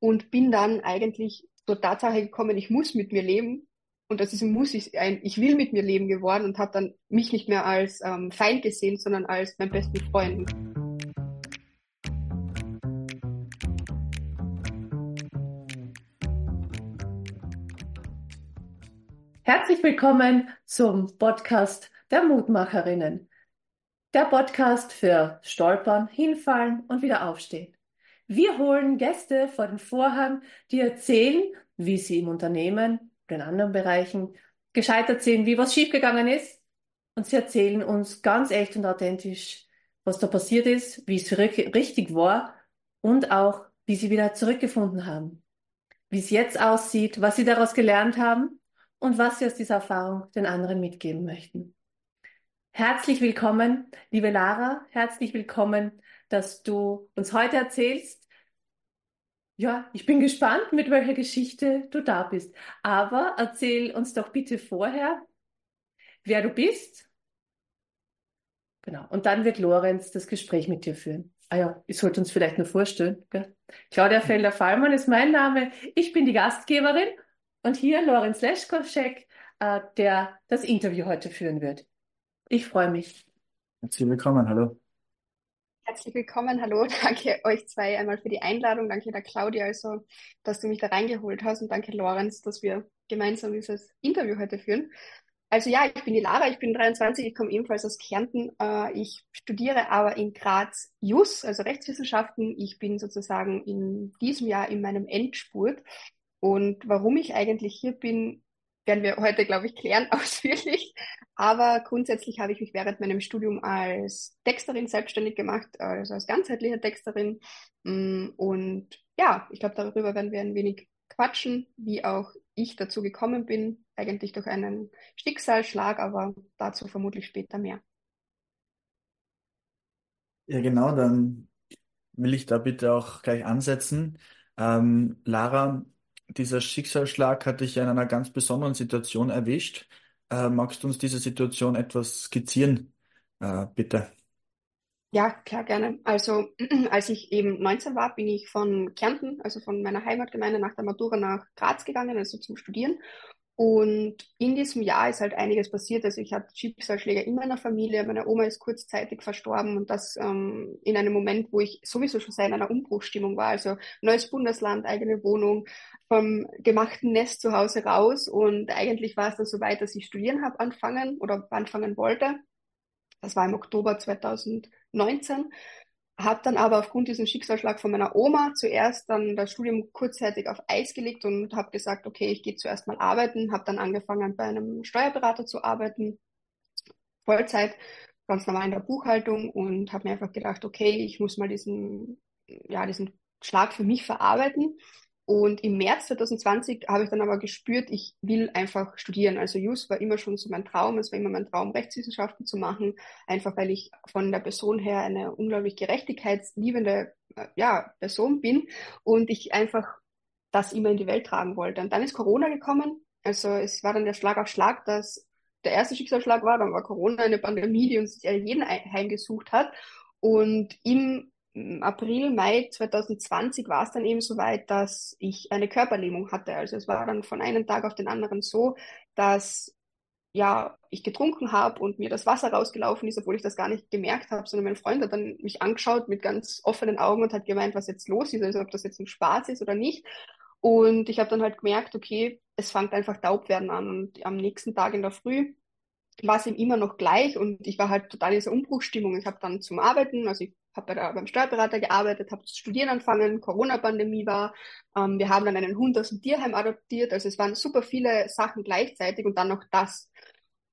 und bin dann eigentlich zur Tatsache gekommen, ich muss mit mir leben. Und das ist ein Muss, ich, ein Ich will mit mir leben geworden und habe dann mich nicht mehr als ähm, Feind gesehen, sondern als meinen besten Freund. Herzlich willkommen zum Podcast der Mutmacherinnen. Der Podcast für Stolpern, Hinfallen und wieder aufstehen. Wir holen Gäste vor den Vorhang, die erzählen, wie sie im Unternehmen oder in anderen Bereichen gescheitert sind, wie was schiefgegangen ist. Und sie erzählen uns ganz echt und authentisch, was da passiert ist, wie es richtig war und auch, wie sie wieder zurückgefunden haben. Wie es jetzt aussieht, was sie daraus gelernt haben und was Sie aus dieser Erfahrung den anderen mitgeben möchten. Herzlich willkommen, liebe Lara, herzlich willkommen, dass du uns heute erzählst. Ja, ich bin gespannt, mit welcher Geschichte du da bist. Aber erzähl uns doch bitte vorher, wer du bist. Genau. Und dann wird Lorenz das Gespräch mit dir führen. Ah ja, ich sollte uns vielleicht nur vorstellen. Gell? Claudia Felder-Fallmann ist mein Name. Ich bin die Gastgeberin und hier Lorenz Leschkowschek, äh, der das Interview heute führen wird. Ich freue mich. Herzlich willkommen, hallo. Herzlich willkommen, hallo. Danke euch zwei einmal für die Einladung. Danke der Claudia, also, dass du mich da reingeholt hast und danke Lorenz, dass wir gemeinsam dieses Interview heute führen. Also ja, ich bin die Lara, ich bin 23, ich komme ebenfalls aus Kärnten. Äh, ich studiere aber in Graz JUS, also Rechtswissenschaften. Ich bin sozusagen in diesem Jahr in meinem Endspurt und warum ich eigentlich hier bin, werden wir heute, glaube ich, klären ausführlich. Aber grundsätzlich habe ich mich während meinem Studium als Texterin selbstständig gemacht, also als ganzheitliche Texterin. Mm, und ja, ich glaube, darüber werden wir ein wenig quatschen, wie auch ich dazu gekommen bin, eigentlich durch einen Schicksalsschlag, aber dazu vermutlich später mehr. Ja, genau, dann will ich da bitte auch gleich ansetzen. Ähm, Lara, dieser Schicksalsschlag hat dich in einer ganz besonderen Situation erwischt. Äh, magst du uns diese Situation etwas skizzieren, äh, bitte? Ja, klar, gerne. Also, als ich eben 19 war, bin ich von Kärnten, also von meiner Heimatgemeinde nach der Matura nach Graz gegangen, also zum Studieren. Und in diesem Jahr ist halt einiges passiert. Also ich hatte Schicksalsschläge in meiner Familie. Meine Oma ist kurzzeitig verstorben und das ähm, in einem Moment, wo ich sowieso schon sehr in einer Umbruchsstimmung war. Also neues Bundesland, eigene Wohnung, vom gemachten Nest zu Hause raus. Und eigentlich war es dann so weit, dass ich studieren habe anfangen oder anfangen wollte. Das war im Oktober 2019 habe dann aber aufgrund diesem Schicksalsschlag von meiner Oma zuerst dann das Studium kurzzeitig auf Eis gelegt und habe gesagt, okay, ich gehe zuerst mal arbeiten, habe dann angefangen bei einem Steuerberater zu arbeiten, Vollzeit, ganz normal in der Buchhaltung und habe mir einfach gedacht, okay, ich muss mal diesen, ja, diesen Schlag für mich verarbeiten und im März 2020 habe ich dann aber gespürt, ich will einfach studieren. Also Jus war immer schon so mein Traum. Es war immer mein Traum, Rechtswissenschaften zu machen. Einfach weil ich von der Person her eine unglaublich gerechtigkeitsliebende äh, ja, Person bin und ich einfach das immer in die Welt tragen wollte. Und dann ist Corona gekommen. Also es war dann der Schlag auf Schlag, dass der erste Schicksalsschlag war, dann war Corona eine Pandemie, die uns jeden heimgesucht hat. Und im April, Mai 2020 war es dann eben so weit, dass ich eine Körperlähmung hatte. Also es war dann von einem Tag auf den anderen so, dass ja, ich getrunken habe und mir das Wasser rausgelaufen ist, obwohl ich das gar nicht gemerkt habe, sondern mein Freund hat dann mich angeschaut mit ganz offenen Augen und hat gemeint, was jetzt los ist, also ob das jetzt ein Spaß ist oder nicht. Und ich habe dann halt gemerkt, okay, es fängt einfach taub werden an. Und am nächsten Tag in der Früh war es ihm immer noch gleich und ich war halt total in dieser Umbruchsstimmung. Ich habe dann zum Arbeiten, also ich habe bei beim Steuerberater gearbeitet, habe zu studieren angefangen, Corona-Pandemie war. Ähm, wir haben dann einen Hund aus dem Tierheim adoptiert. Also es waren super viele Sachen gleichzeitig und dann noch das.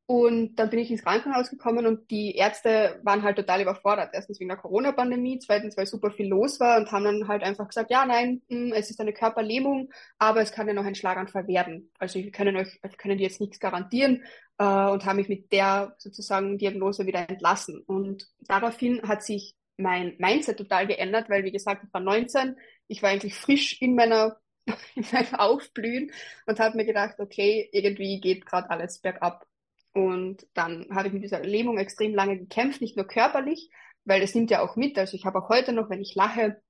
Und dann bin ich ins Krankenhaus gekommen und die Ärzte waren halt total überfordert. Erstens wegen der Corona-Pandemie, zweitens, weil super viel los war und haben dann halt einfach gesagt, ja, nein, hm, es ist eine Körperlähmung, aber es kann ja noch ein Schlaganfall werden. Also wir können euch, können die jetzt nichts garantieren äh, und haben mich mit der sozusagen Diagnose wieder entlassen. Und daraufhin hat sich mein Mindset total geändert, weil wie gesagt, ich war 19, ich war eigentlich frisch in meiner in meinem Aufblühen und habe mir gedacht, okay, irgendwie geht gerade alles bergab. Und dann habe ich mit dieser Lähmung extrem lange gekämpft, nicht nur körperlich, weil es nimmt ja auch mit. Also ich habe auch heute noch, wenn ich lache,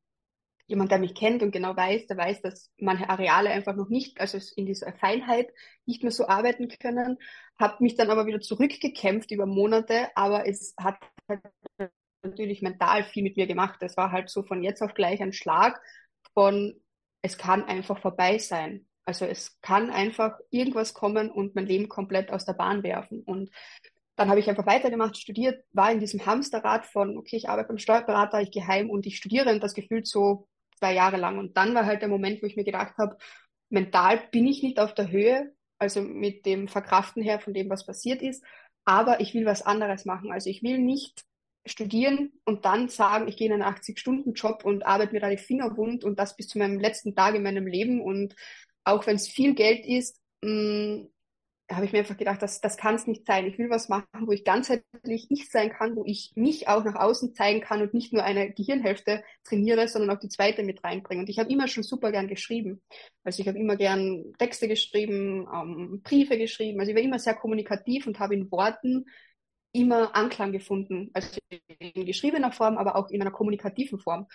jemand, der mich kennt und genau weiß, der weiß, dass manche Areale einfach noch nicht, also in dieser Feinheit nicht mehr so arbeiten können. Habe mich dann aber wieder zurückgekämpft über Monate, aber es hat halt natürlich mental viel mit mir gemacht. Es war halt so von jetzt auf gleich ein Schlag von, es kann einfach vorbei sein. Also es kann einfach irgendwas kommen und mein Leben komplett aus der Bahn werfen. Und dann habe ich einfach weitergemacht, studiert, war in diesem Hamsterrad von, okay, ich arbeite beim Steuerberater, ich gehe heim und ich studiere und das gefühlt so zwei Jahre lang. Und dann war halt der Moment, wo ich mir gedacht habe, mental bin ich nicht auf der Höhe, also mit dem Verkraften her von dem, was passiert ist, aber ich will was anderes machen. Also ich will nicht studieren und dann sagen, ich gehe in einen 80-Stunden-Job und arbeite mir da die Finger wund und das bis zu meinem letzten Tag in meinem Leben. Und auch wenn es viel Geld ist, mm, habe ich mir einfach gedacht, das, das kann es nicht sein. Ich will was machen, wo ich ganzheitlich ich sein kann, wo ich mich auch nach außen zeigen kann und nicht nur eine Gehirnhälfte trainiere, sondern auch die zweite mit reinbringe. Und ich habe immer schon super gern geschrieben. Also ich habe immer gern Texte geschrieben, ähm, Briefe geschrieben. Also ich war immer sehr kommunikativ und habe in Worten immer Anklang gefunden. Also in geschriebener Form, aber auch in einer kommunikativen Form.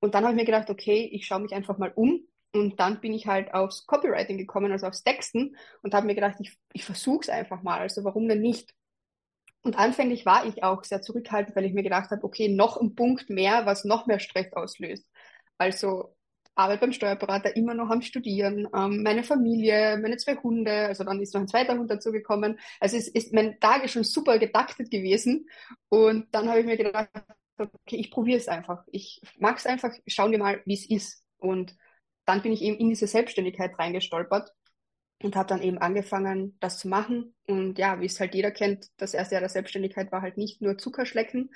Und dann habe ich mir gedacht, okay, ich schaue mich einfach mal um und dann bin ich halt aufs Copywriting gekommen, also aufs Texten und habe mir gedacht, ich, ich versuche es einfach mal. Also warum denn nicht? Und anfänglich war ich auch sehr zurückhaltend, weil ich mir gedacht habe, okay, noch ein Punkt mehr, was noch mehr Stress auslöst. Also Arbeit beim Steuerberater, immer noch am Studieren, ähm, meine Familie, meine zwei Hunde, also dann ist noch ein zweiter Hund dazugekommen. Also es ist mein Tag ist schon super getaktet gewesen. Und dann habe ich mir gedacht, okay, ich probiere es einfach. Ich mag es einfach, schauen wir mal, wie es ist. Und dann bin ich eben in diese Selbstständigkeit reingestolpert und habe dann eben angefangen, das zu machen. Und ja, wie es halt jeder kennt, das erste Jahr der Selbstständigkeit war halt nicht nur Zuckerschlecken,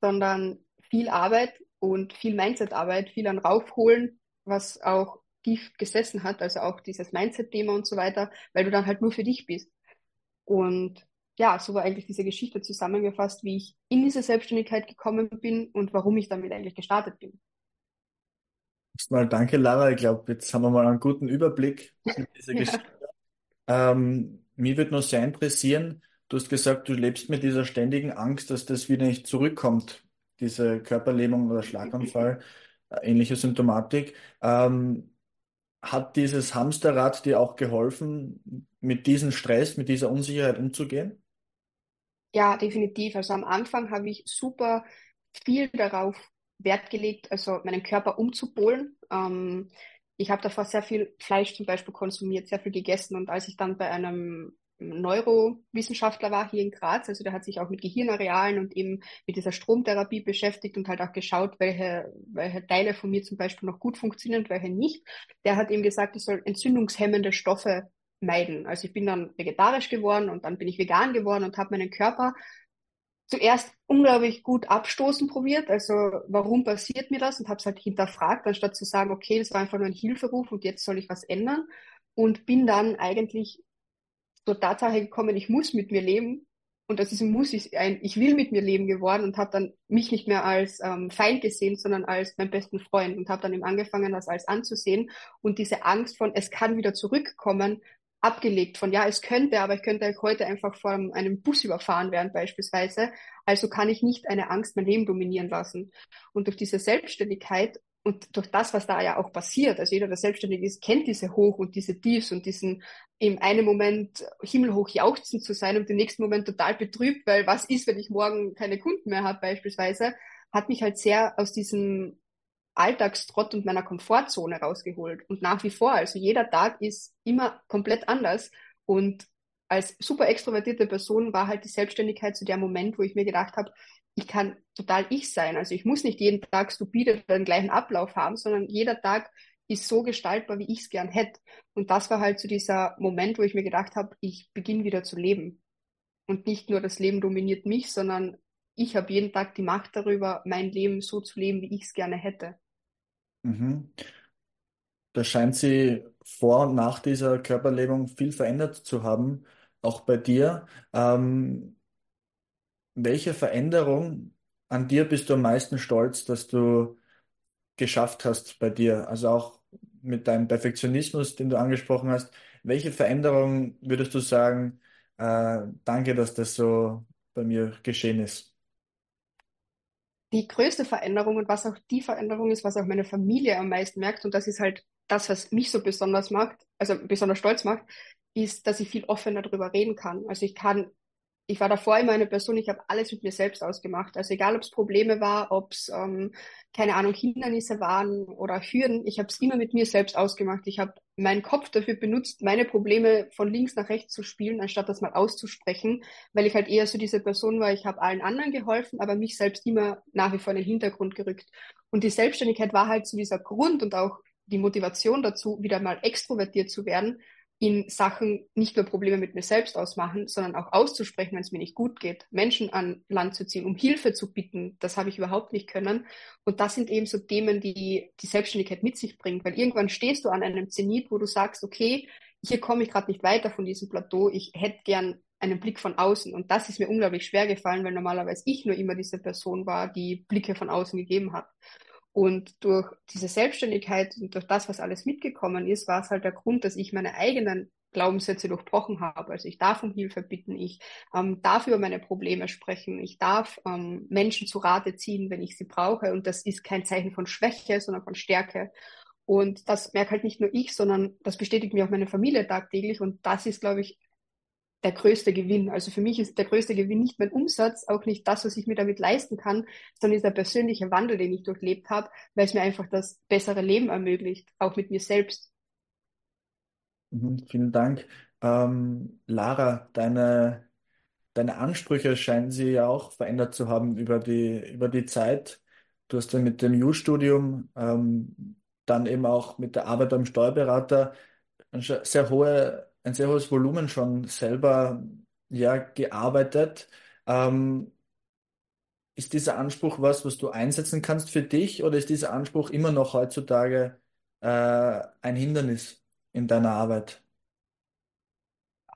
sondern viel Arbeit und viel Mindset-Arbeit, viel an Raufholen, was auch tief gesessen hat, also auch dieses Mindset-Thema und so weiter, weil du dann halt nur für dich bist. Und ja, so war eigentlich diese Geschichte zusammengefasst, wie ich in diese Selbstständigkeit gekommen bin und warum ich damit eigentlich gestartet bin. Erstmal danke, Lara. Ich glaube, jetzt haben wir mal einen guten Überblick mit dieser ja. Geschichte. Ähm, mich würde noch sehr interessieren, du hast gesagt, du lebst mit dieser ständigen Angst, dass das wieder nicht zurückkommt, diese Körperlähmung oder Schlaganfall, ähnliche Symptomatik. Ähm, hat dieses Hamsterrad dir auch geholfen, mit diesem Stress, mit dieser Unsicherheit umzugehen? Ja, definitiv. Also am Anfang habe ich super viel darauf Wert gelegt, also meinen Körper umzupolen. Ähm, ich habe davor sehr viel Fleisch zum Beispiel konsumiert, sehr viel gegessen und als ich dann bei einem Neurowissenschaftler war hier in Graz, also der hat sich auch mit Gehirnarealen und eben mit dieser Stromtherapie beschäftigt und halt auch geschaut, welche, welche Teile von mir zum Beispiel noch gut funktionieren und welche nicht. Der hat eben gesagt, ich soll entzündungshemmende Stoffe meiden. Also ich bin dann vegetarisch geworden und dann bin ich vegan geworden und habe meinen Körper zuerst unglaublich gut abstoßen probiert. Also warum passiert mir das? Und habe es halt hinterfragt, anstatt zu sagen, okay, das war einfach nur ein Hilferuf und jetzt soll ich was ändern. Und bin dann eigentlich zur Tatsache gekommen, ich muss mit mir leben. Und das ist ein Muss, ich, ein Ich will mit mir leben geworden und habe dann mich nicht mehr als ähm, Feind gesehen, sondern als meinen besten Freund und habe dann eben angefangen, das als anzusehen. Und diese Angst von, es kann wieder zurückkommen, abgelegt von, ja, es könnte, aber ich könnte heute einfach von einem Bus überfahren werden beispielsweise. Also kann ich nicht eine Angst mein Leben dominieren lassen. Und durch diese Selbstständigkeit und durch das, was da ja auch passiert, also jeder, der selbstständig ist, kennt diese Hoch- und diese Tiefs und diesen im einen Moment himmelhoch jauchzend zu sein und im nächsten Moment total betrübt, weil was ist, wenn ich morgen keine Kunden mehr habe beispielsweise, hat mich halt sehr aus diesem Alltagstrott und meiner Komfortzone rausgeholt. Und nach wie vor, also jeder Tag ist immer komplett anders. Und als super extrovertierte Person war halt die Selbstständigkeit zu der Moment, wo ich mir gedacht habe, ich kann total ich sein. Also ich muss nicht jeden Tag stupide den gleichen Ablauf haben, sondern jeder Tag ist so gestaltbar, wie ich es gern hätte. Und das war halt so dieser Moment, wo ich mir gedacht habe, ich beginne wieder zu leben. Und nicht nur das Leben dominiert mich, sondern ich habe jeden Tag die Macht darüber, mein Leben so zu leben, wie ich es gerne hätte. Mhm. Da scheint sie vor und nach dieser Körperlähmung viel verändert zu haben, auch bei dir. Ähm, welche Veränderung an dir bist du am meisten stolz, dass du geschafft hast bei dir? Also auch mit deinem Perfektionismus, den du angesprochen hast. Welche Veränderung würdest du sagen, äh, danke, dass das so bei mir geschehen ist? die größte Veränderung und was auch die Veränderung ist, was auch meine Familie am meisten merkt, und das ist halt das, was mich so besonders macht, also besonders stolz macht, ist, dass ich viel offener darüber reden kann. Also ich kann ich war davor immer eine Person, ich habe alles mit mir selbst ausgemacht. Also egal, ob es Probleme war, ob es, ähm, keine Ahnung, Hindernisse waren oder Hürden, ich habe es immer mit mir selbst ausgemacht. Ich habe meinen Kopf dafür benutzt, meine Probleme von links nach rechts zu spielen, anstatt das mal auszusprechen, weil ich halt eher so diese Person war, ich habe allen anderen geholfen, aber mich selbst immer nach wie vor in den Hintergrund gerückt. Und die Selbstständigkeit war halt so dieser Grund und auch die Motivation dazu, wieder mal extrovertiert zu werden, in Sachen nicht nur Probleme mit mir selbst ausmachen, sondern auch auszusprechen, wenn es mir nicht gut geht, Menschen an Land zu ziehen, um Hilfe zu bitten, das habe ich überhaupt nicht können. Und das sind eben so Themen, die die Selbstständigkeit mit sich bringt, weil irgendwann stehst du an einem Zenit, wo du sagst, okay, hier komme ich gerade nicht weiter von diesem Plateau, ich hätte gern einen Blick von außen. Und das ist mir unglaublich schwer gefallen, weil normalerweise ich nur immer diese Person war, die Blicke von außen gegeben hat. Und durch diese Selbstständigkeit und durch das, was alles mitgekommen ist, war es halt der Grund, dass ich meine eigenen Glaubenssätze durchbrochen habe. Also ich darf um Hilfe bitten, ich ähm, darf über meine Probleme sprechen, ich darf ähm, Menschen zu Rate ziehen, wenn ich sie brauche. Und das ist kein Zeichen von Schwäche, sondern von Stärke. Und das merke halt nicht nur ich, sondern das bestätigt mir auch meine Familie tagtäglich. Und das ist, glaube ich, der größte Gewinn. Also für mich ist der größte Gewinn nicht mein Umsatz, auch nicht das, was ich mir damit leisten kann, sondern ist der persönliche Wandel, den ich durchlebt habe, weil es mir einfach das bessere Leben ermöglicht, auch mit mir selbst. Mhm, vielen Dank. Ähm, Lara, deine, deine Ansprüche scheinen sie ja auch verändert zu haben über die, über die Zeit. Du hast ja mit dem Jus-Studium, ähm, dann eben auch mit der Arbeit beim Steuerberater sehr hohe ein sehr hohes Volumen schon selber ja, gearbeitet. Ähm, ist dieser Anspruch was, was du einsetzen kannst für dich oder ist dieser Anspruch immer noch heutzutage äh, ein Hindernis in deiner Arbeit?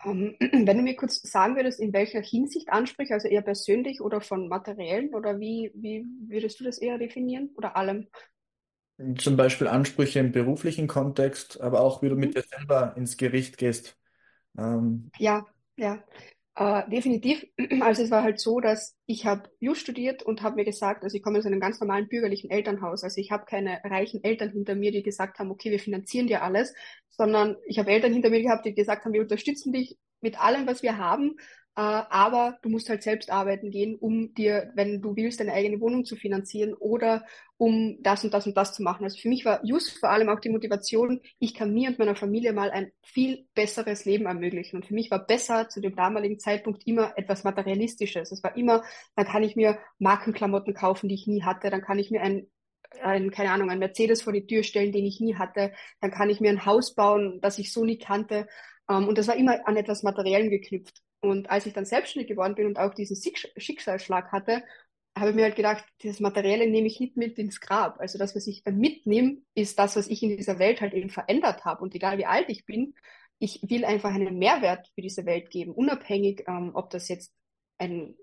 Ähm, wenn du mir kurz sagen würdest, in welcher Hinsicht Ansprüche, also eher persönlich oder von materiellen oder wie, wie würdest du das eher definieren oder allem? Zum Beispiel Ansprüche im beruflichen Kontext, aber auch wie du mit mhm. dir selber ins Gericht gehst. Ähm, Ja, ja, äh, definitiv. Also es war halt so, dass ich habe Jus studiert und habe mir gesagt, also ich komme aus einem ganz normalen bürgerlichen Elternhaus. Also ich habe keine reichen Eltern hinter mir, die gesagt haben, okay, wir finanzieren dir alles, sondern ich habe Eltern hinter mir gehabt, die gesagt haben, wir unterstützen dich mit allem, was wir haben, aber du musst halt selbst arbeiten gehen, um dir, wenn du willst, deine eigene Wohnung zu finanzieren oder um das und das und das zu machen. Also für mich war just vor allem auch die Motivation, ich kann mir und meiner Familie mal ein viel besseres Leben ermöglichen. Und für mich war besser zu dem damaligen Zeitpunkt immer etwas Materialistisches. Es war immer, dann kann ich mir Markenklamotten kaufen, die ich nie hatte, dann kann ich mir ein ein, keine Ahnung, ein Mercedes vor die Tür stellen, den ich nie hatte. Dann kann ich mir ein Haus bauen, das ich so nie kannte. Ähm, und das war immer an etwas Materiellem geknüpft. Und als ich dann selbstständig geworden bin und auch diesen Schicksalsschlag hatte, habe ich mir halt gedacht, das Materielle nehme ich nicht mit ins Grab. Also das, was ich dann mitnehme, ist das, was ich in dieser Welt halt eben verändert habe. Und egal wie alt ich bin, ich will einfach einen Mehrwert für diese Welt geben, unabhängig, ähm, ob das jetzt ein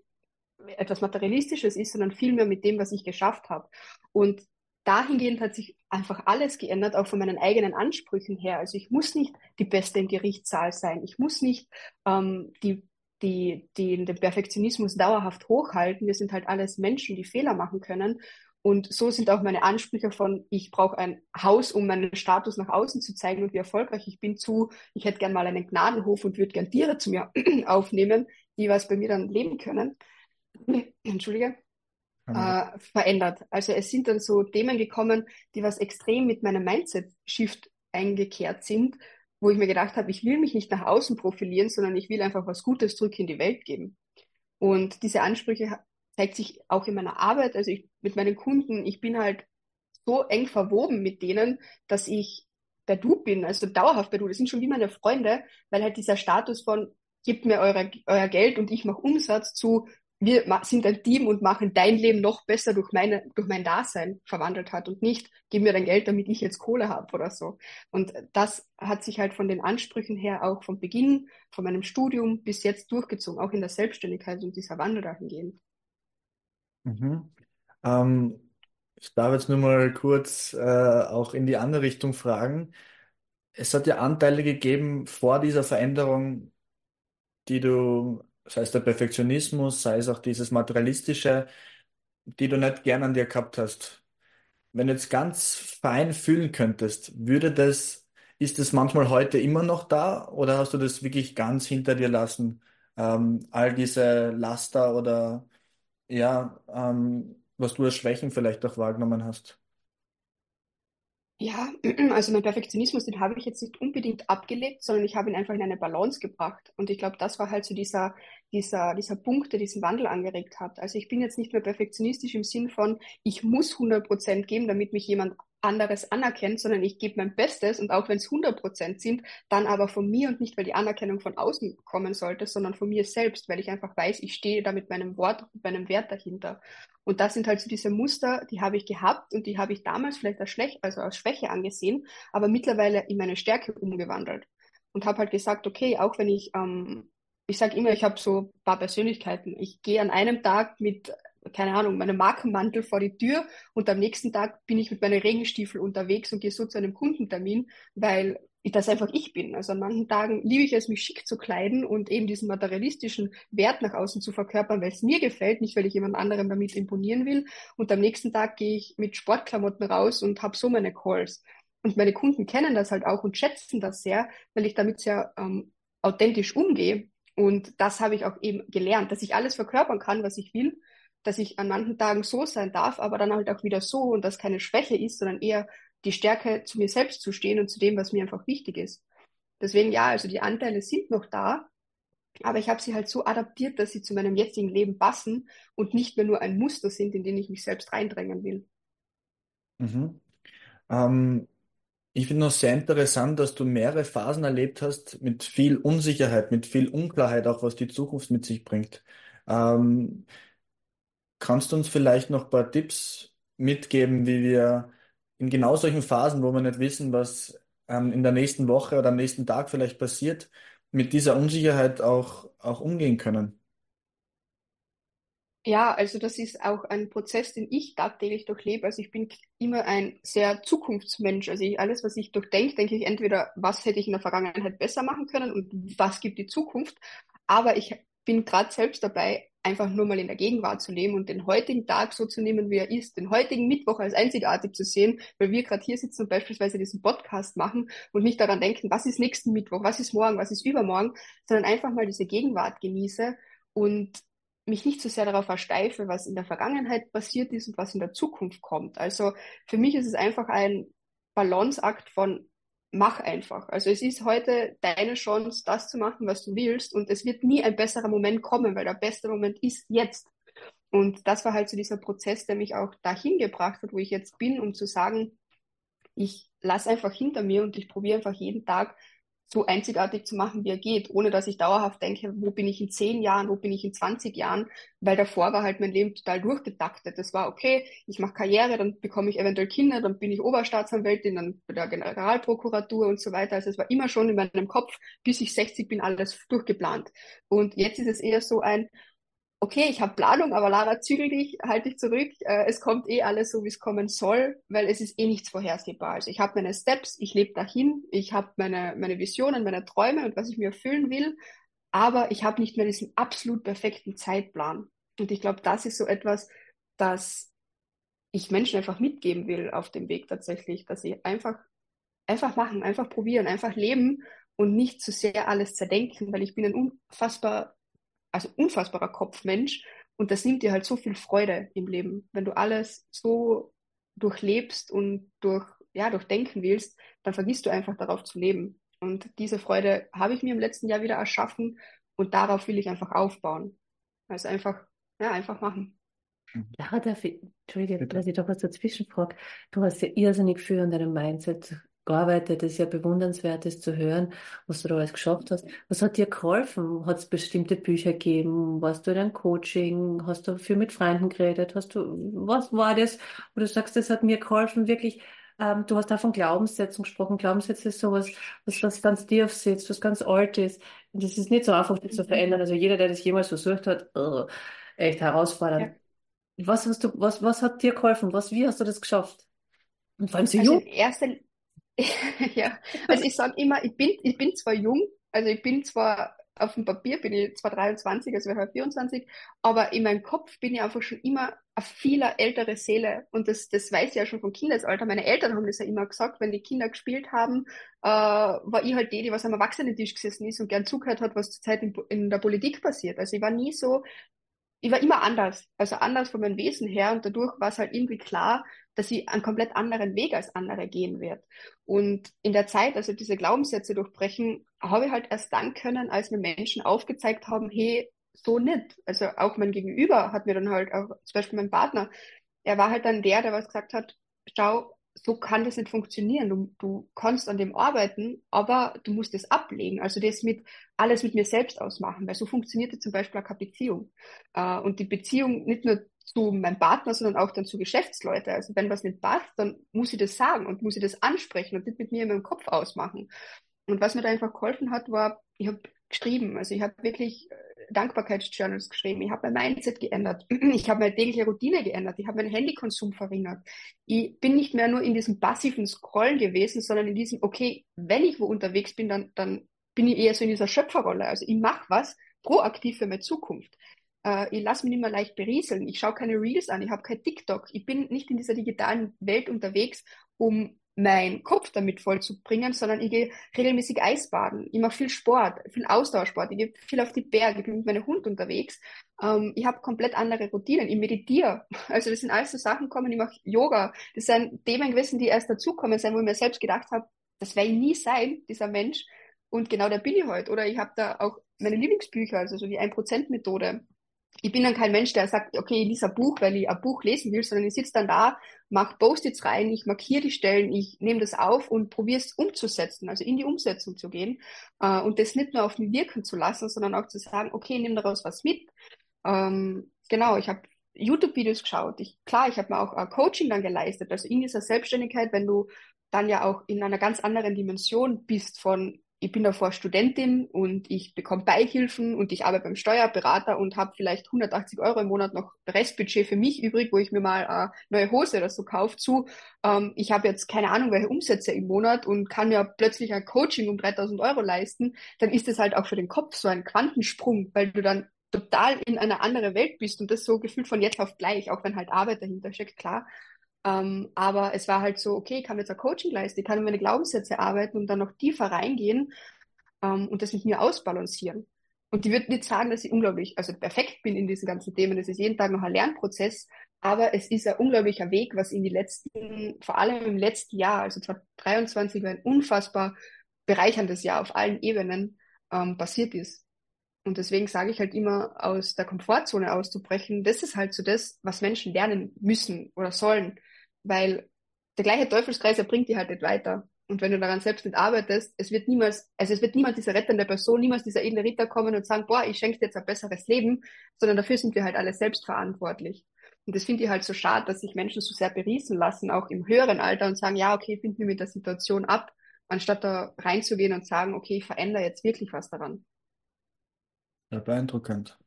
etwas Materialistisches ist, sondern vielmehr mit dem, was ich geschafft habe. Und dahingehend hat sich einfach alles geändert, auch von meinen eigenen Ansprüchen her. Also ich muss nicht die Beste im Gerichtssaal sein. Ich muss nicht ähm, die die, die den Perfektionismus dauerhaft hochhalten. Wir sind halt alles Menschen, die Fehler machen können. Und so sind auch meine Ansprüche von, ich brauche ein Haus, um meinen Status nach außen zu zeigen und wie erfolgreich ich bin, zu, ich hätte gern mal einen Gnadenhof und würde gern Tiere zu mir aufnehmen, die was bei mir dann leben können. Entschuldige. Äh, verändert. Also es sind dann so Themen gekommen, die was extrem mit meinem Mindset-Shift eingekehrt sind, wo ich mir gedacht habe, ich will mich nicht nach außen profilieren, sondern ich will einfach was Gutes zurück in die Welt geben. Und diese Ansprüche zeigt sich auch in meiner Arbeit, also ich, mit meinen Kunden, ich bin halt so eng verwoben mit denen, dass ich der Du bin, also dauerhaft bei Du. Das sind schon wie meine Freunde, weil halt dieser Status von, gebt mir eure, euer Geld und ich mache Umsatz zu, wir sind ein Team und machen dein Leben noch besser durch meine, durch mein Dasein verwandelt hat und nicht, gib mir dein Geld, damit ich jetzt Kohle habe oder so. Und das hat sich halt von den Ansprüchen her auch vom Beginn, von meinem Studium bis jetzt durchgezogen, auch in der Selbstständigkeit und dieser Wandel dahingehend. Mhm. Ähm, ich darf jetzt nur mal kurz äh, auch in die andere Richtung fragen. Es hat ja Anteile gegeben vor dieser Veränderung, die du sei es der Perfektionismus, sei es auch dieses Materialistische, die du nicht gern an dir gehabt hast, wenn du jetzt ganz fein fühlen könntest, würde das, ist das manchmal heute immer noch da oder hast du das wirklich ganz hinter dir lassen? Ähm, all diese Laster oder ja, ähm, was du als Schwächen vielleicht auch wahrgenommen hast? Ja, also mein Perfektionismus, den habe ich jetzt nicht unbedingt abgelegt, sondern ich habe ihn einfach in eine Balance gebracht. Und ich glaube, das war halt so dieser, dieser, dieser Punkt, der diesen Wandel angeregt hat. Also ich bin jetzt nicht mehr perfektionistisch im Sinn von, ich muss 100 Prozent geben, damit mich jemand anderes anerkennt, sondern ich gebe mein Bestes und auch wenn es 100 Prozent sind, dann aber von mir und nicht, weil die Anerkennung von außen kommen sollte, sondern von mir selbst, weil ich einfach weiß, ich stehe da mit meinem Wort und meinem Wert dahinter. Und das sind halt so diese Muster, die habe ich gehabt und die habe ich damals vielleicht als, Schlecht, also als Schwäche angesehen, aber mittlerweile in meine Stärke umgewandelt und habe halt gesagt, okay, auch wenn ich ähm, ich sage immer, ich habe so ein paar Persönlichkeiten. Ich gehe an einem Tag mit keine Ahnung, meinen Markenmantel vor die Tür und am nächsten Tag bin ich mit meinen Regenstiefeln unterwegs und gehe so zu einem Kundentermin, weil das einfach ich bin. Also an manchen Tagen liebe ich es, mich schick zu kleiden und eben diesen materialistischen Wert nach außen zu verkörpern, weil es mir gefällt, nicht weil ich jemand anderem damit imponieren will. Und am nächsten Tag gehe ich mit Sportklamotten raus und habe so meine Calls. Und meine Kunden kennen das halt auch und schätzen das sehr, weil ich damit sehr ähm, authentisch umgehe. Und das habe ich auch eben gelernt, dass ich alles verkörpern kann, was ich will dass ich an manchen Tagen so sein darf, aber dann halt auch wieder so und das keine Schwäche ist, sondern eher die Stärke zu mir selbst zu stehen und zu dem, was mir einfach wichtig ist. Deswegen ja, also die Anteile sind noch da, aber ich habe sie halt so adaptiert, dass sie zu meinem jetzigen Leben passen und nicht mehr nur ein Muster sind, in den ich mich selbst reindrängen will. Mhm. Ähm, ich finde noch sehr interessant, dass du mehrere Phasen erlebt hast mit viel Unsicherheit, mit viel Unklarheit, auch was die Zukunft mit sich bringt. Ähm, Kannst du uns vielleicht noch ein paar Tipps mitgeben, wie wir in genau solchen Phasen, wo wir nicht wissen, was ähm, in der nächsten Woche oder am nächsten Tag vielleicht passiert, mit dieser Unsicherheit auch, auch umgehen können? Ja, also das ist auch ein Prozess, den ich tagtäglich durchlebe. Also ich bin immer ein sehr Zukunftsmensch. Also ich, alles, was ich durchdenke, denke ich entweder, was hätte ich in der Vergangenheit besser machen können und was gibt die Zukunft. Aber ich bin gerade selbst dabei, einfach nur mal in der Gegenwart zu leben und den heutigen Tag so zu nehmen, wie er ist, den heutigen Mittwoch als einzigartig zu sehen, weil wir gerade hier sitzen und beispielsweise diesen Podcast machen und nicht daran denken, was ist nächsten Mittwoch, was ist morgen, was ist übermorgen, sondern einfach mal diese Gegenwart genieße und mich nicht so sehr darauf versteife, was in der Vergangenheit passiert ist und was in der Zukunft kommt. Also für mich ist es einfach ein Balanceakt von mach einfach. Also es ist heute deine Chance, das zu machen, was du willst. Und es wird nie ein besserer Moment kommen, weil der beste Moment ist jetzt. Und das war halt so dieser Prozess, der mich auch dahin gebracht hat, wo ich jetzt bin, um zu sagen, ich lasse einfach hinter mir und ich probiere einfach jeden Tag so einzigartig zu machen, wie er geht, ohne dass ich dauerhaft denke, wo bin ich in zehn Jahren, wo bin ich in 20 Jahren, weil davor war halt mein Leben total durchgetaktet. Das war okay, ich mache Karriere, dann bekomme ich eventuell Kinder, dann bin ich Oberstaatsanwältin, dann bei der Generalprokuratur und so weiter. Also es war immer schon in meinem Kopf, bis ich 60 bin, alles durchgeplant. Und jetzt ist es eher so ein, okay, ich habe Planung, aber Lara, zügel dich, halt dich zurück. Äh, es kommt eh alles so, wie es kommen soll, weil es ist eh nichts vorhersehbar. Also ich habe meine Steps, ich lebe dahin, ich habe meine, meine Visionen, meine Träume und was ich mir erfüllen will, aber ich habe nicht mehr diesen absolut perfekten Zeitplan. Und ich glaube, das ist so etwas, das ich Menschen einfach mitgeben will auf dem Weg tatsächlich, dass sie einfach, einfach machen, einfach probieren, einfach leben und nicht zu sehr alles zerdenken, weil ich bin ein unfassbar also unfassbarer Kopfmensch und das nimmt dir halt so viel Freude im Leben. Wenn du alles so durchlebst und durch, ja, durchdenken willst, dann vergisst du einfach darauf zu leben. Und diese Freude habe ich mir im letzten Jahr wieder erschaffen und darauf will ich einfach aufbauen. Also einfach, ja, einfach machen. Ja, darf ich, Entschuldige, dass ich doch was dazwischen frage. Du hast ja irrsinnig viel an deinem Mindset gearbeitet. Das ist ja bewundernswert, das zu hören, was du da alles geschafft hast. Was hat dir geholfen? Hat es bestimmte Bücher gegeben? Warst du in einem Coaching? Hast du viel mit Freunden geredet? Hast du, was war das, wo du sagst, das hat mir geholfen, wirklich, ähm, du hast da von Glaubenssätzen gesprochen. Glaubenssätze ist sowas, was, was ganz tief sitzt, was ganz alt ist. Und das ist nicht so einfach, das zu verändern. Also jeder, der das jemals versucht hat, oh, echt herausfordernd. Ja. Was hast du, was, was hat dir geholfen? Was, wie hast du das geschafft? Und vor allem so also jung. In erster, ja, also ich sage immer, ich bin, ich bin zwar jung, also ich bin zwar auf dem Papier bin ich zwar 23, also ich 24, aber in meinem Kopf bin ich einfach schon immer eine viel ältere Seele. Und das, das weiß ich ja schon vom Kindesalter. Meine Eltern haben das ja immer gesagt, wenn die Kinder gespielt haben, äh, war ich halt die, die was am Erwachsenentisch gesessen ist und gern zugehört hat, was zurzeit in, in der Politik passiert. Also ich war nie so, ich war immer anders, also anders von meinem Wesen her und dadurch war es halt irgendwie klar, dass ich einen komplett anderen Weg als andere gehen werde. Und in der Zeit, also diese Glaubenssätze durchbrechen, habe ich halt erst dann können, als mir Menschen aufgezeigt haben, hey, so nicht. Also auch mein Gegenüber hat mir dann halt auch, zum Beispiel mein Partner, er war halt dann der, der was gesagt hat, schau, so kann das nicht funktionieren. Du, du kannst an dem arbeiten, aber du musst es ablegen. Also das mit alles mit mir selbst ausmachen, weil so funktioniert zum Beispiel auch keine Beziehung. Äh, und die Beziehung nicht nur zu meinem Partner, sondern auch dann zu Geschäftsleuten. Also wenn was nicht passt, dann muss ich das sagen und muss ich das ansprechen und nicht mit mir in meinem Kopf ausmachen. Und was mir da einfach geholfen hat, war, ich habe geschrieben. Also ich habe wirklich äh, Dankbarkeitsjournals geschrieben. Ich habe mein Mindset geändert. Ich habe meine tägliche Routine geändert. Ich habe meinen Handykonsum verringert. Ich bin nicht mehr nur in diesem passiven Scrollen gewesen, sondern in diesem, okay, wenn ich wo unterwegs bin, dann, dann bin ich eher so in dieser Schöpferrolle. Also ich mache was proaktiv für meine Zukunft. Äh, ich lasse mich nicht mehr leicht berieseln. Ich schaue keine Reels an. Ich habe kein TikTok. Ich bin nicht in dieser digitalen Welt unterwegs, um meinen Kopf damit voll zu bringen, sondern ich gehe regelmäßig Eisbaden. Ich mache viel Sport, viel Ausdauersport. Ich gehe viel auf die Berge, ich bin mit meinem Hund unterwegs. Ähm, ich habe komplett andere Routinen. Ich meditiere. Also das sind alles so Sachen kommen. Ich mache Yoga. Das sind Themen gewesen, die erst dazukommen sind, wo ich mir selbst gedacht habe, das werde ich nie sein, dieser Mensch. Und genau der bin ich heute. Oder ich habe da auch meine Lieblingsbücher, also so die 1%-Methode ich bin dann kein Mensch, der sagt, okay, ich lese ein Buch, weil ich ein Buch lesen will, sondern ich sitze dann da, mache Post-its rein, ich markiere die Stellen, ich nehme das auf und probiere es umzusetzen, also in die Umsetzung zu gehen äh, und das nicht nur auf mich wirken zu lassen, sondern auch zu sagen, okay, ich nehme daraus was mit. Ähm, genau, ich habe YouTube-Videos geschaut. Ich, klar, ich habe mir auch ein Coaching dann geleistet. Also in dieser Selbstständigkeit, wenn du dann ja auch in einer ganz anderen Dimension bist von ich bin davor Studentin und ich bekomme Beihilfen und ich arbeite beim Steuerberater und habe vielleicht 180 Euro im Monat noch Restbudget für mich übrig, wo ich mir mal eine neue Hose oder so kaufe zu. Ähm, ich habe jetzt keine Ahnung, welche Umsätze im Monat und kann mir plötzlich ein Coaching um 3000 Euro leisten, dann ist das halt auch für den Kopf so ein Quantensprung, weil du dann total in eine andere Welt bist und das so gefühlt von jetzt auf gleich, auch wenn halt Arbeit dahinter steckt, klar. Ähm, aber es war halt so, okay, ich kann jetzt ein Coaching leisten, ich kann meine Glaubenssätze arbeiten und dann noch tiefer reingehen ähm, und das mit mir ausbalancieren. Und die wird nicht sagen, dass ich unglaublich, also perfekt bin in diesen ganzen Themen. Es ist jeden Tag noch ein Lernprozess, aber es ist ein unglaublicher Weg, was in die letzten, vor allem im letzten Jahr, also 2023 war ein unfassbar bereicherndes Jahr auf allen Ebenen ähm, passiert ist. Und deswegen sage ich halt immer, aus der Komfortzone auszubrechen, das ist halt so das, was Menschen lernen müssen oder sollen weil der gleiche Teufelskreis, er bringt dich halt nicht weiter. Und wenn du daran selbst nicht arbeitest, es wird niemals, also es wird niemand diese rettende Person, niemals dieser edle Ritter kommen und sagen, boah, ich schenke dir jetzt ein besseres Leben, sondern dafür sind wir halt alle selbst verantwortlich. Und das finde ich halt so schade, dass sich Menschen so sehr beriesen lassen, auch im höheren Alter und sagen, ja, okay, finden wir mit der Situation ab, anstatt da reinzugehen und sagen, okay, ich verändere jetzt wirklich was daran. Ja, beeindruckend.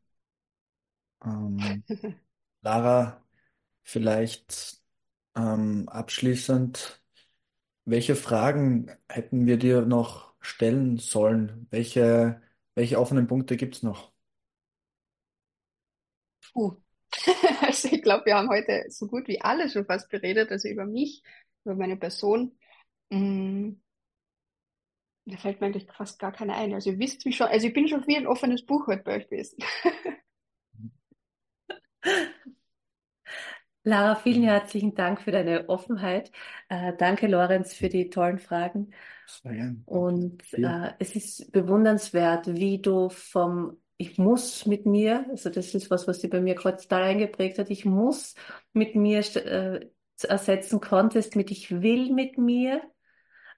Ähm, Lara, vielleicht ähm, abschließend, welche Fragen hätten wir dir noch stellen sollen? Welche, welche offenen Punkte gibt es noch? Puh. Also ich glaube, wir haben heute so gut wie alles schon fast beredet, also über mich, über meine Person. Mm, da fällt mir eigentlich fast gar keine ein. Also ihr wisst mich schon, also ich bin schon wie ein offenes Buch heute bei euch gewesen. Lara, vielen herzlichen Dank für deine Offenheit. Äh, danke, Lorenz, für die tollen Fragen. Sehr gern. Und äh, es ist bewundernswert, wie du vom Ich muss mit mir, also das ist was, was sie bei mir gerade total eingeprägt hat, ich muss mit mir äh, ersetzen konntest mit Ich will mit mir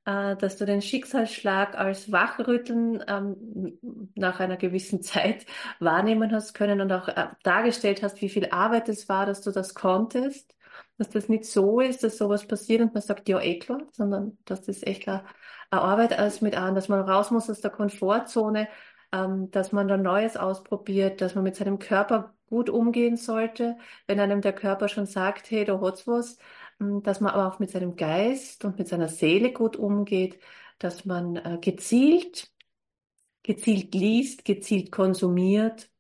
äh, dass du den Schicksalsschlag als Wachrütteln ähm, nach einer gewissen Zeit wahrnehmen hast können und auch äh, dargestellt hast, wie viel Arbeit es war, dass du das konntest. Dass das nicht so ist, dass sowas passiert und man sagt, ja, eh klar, sondern dass das echt eine, eine Arbeit ist mit an, dass man raus muss aus der Komfortzone, ähm, dass man dann Neues ausprobiert, dass man mit seinem Körper gut umgehen sollte, wenn einem der Körper schon sagt, hey, da hat's was, dass man aber auch mit seinem Geist und mit seiner Seele gut umgeht, dass man äh, gezielt, gezielt liest, gezielt konsumiert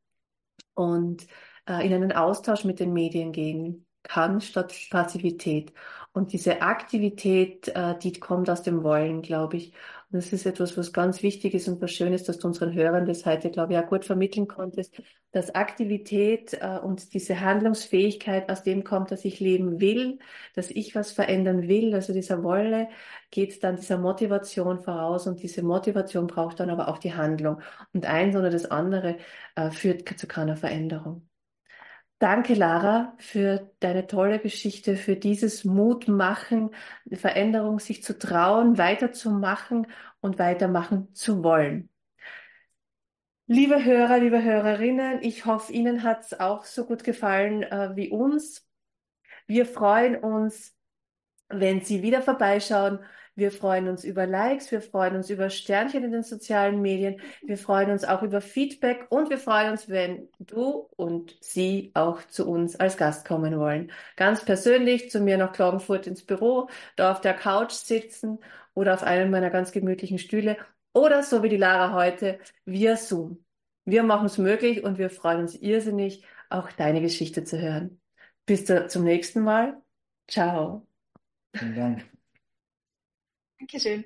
und äh, in einen Austausch mit den Medien gehen kann statt Passivität. Und diese Aktivität, äh, die kommt aus dem Wollen, glaube ich. Das ist etwas, was ganz wichtig ist und was schön ist, dass du unseren Hörern das heute, glaube ich, auch gut vermitteln konntest, dass Aktivität äh, und diese Handlungsfähigkeit aus dem kommt, dass ich leben will, dass ich was verändern will. Also dieser Wolle geht dann dieser Motivation voraus und diese Motivation braucht dann aber auch die Handlung. Und eins oder das andere äh, führt zu keiner Veränderung. Danke, Lara, für deine tolle Geschichte, für dieses Mutmachen, Veränderung sich zu trauen, weiterzumachen und weitermachen zu wollen. Liebe Hörer, liebe Hörerinnen, ich hoffe, Ihnen hat es auch so gut gefallen äh, wie uns. Wir freuen uns, wenn Sie wieder vorbeischauen wir freuen uns über Likes, wir freuen uns über Sternchen in den sozialen Medien, wir freuen uns auch über Feedback und wir freuen uns, wenn du und sie auch zu uns als Gast kommen wollen. Ganz persönlich zu mir nach Klagenfurt ins Büro, da auf der Couch sitzen oder auf einem meiner ganz gemütlichen Stühle oder so wie die Lara heute via Zoom. Wir machen es möglich und wir freuen uns irrsinnig, auch deine Geschichte zu hören. Bis zum nächsten Mal. Ciao. Vielen Dank. Dankeschön.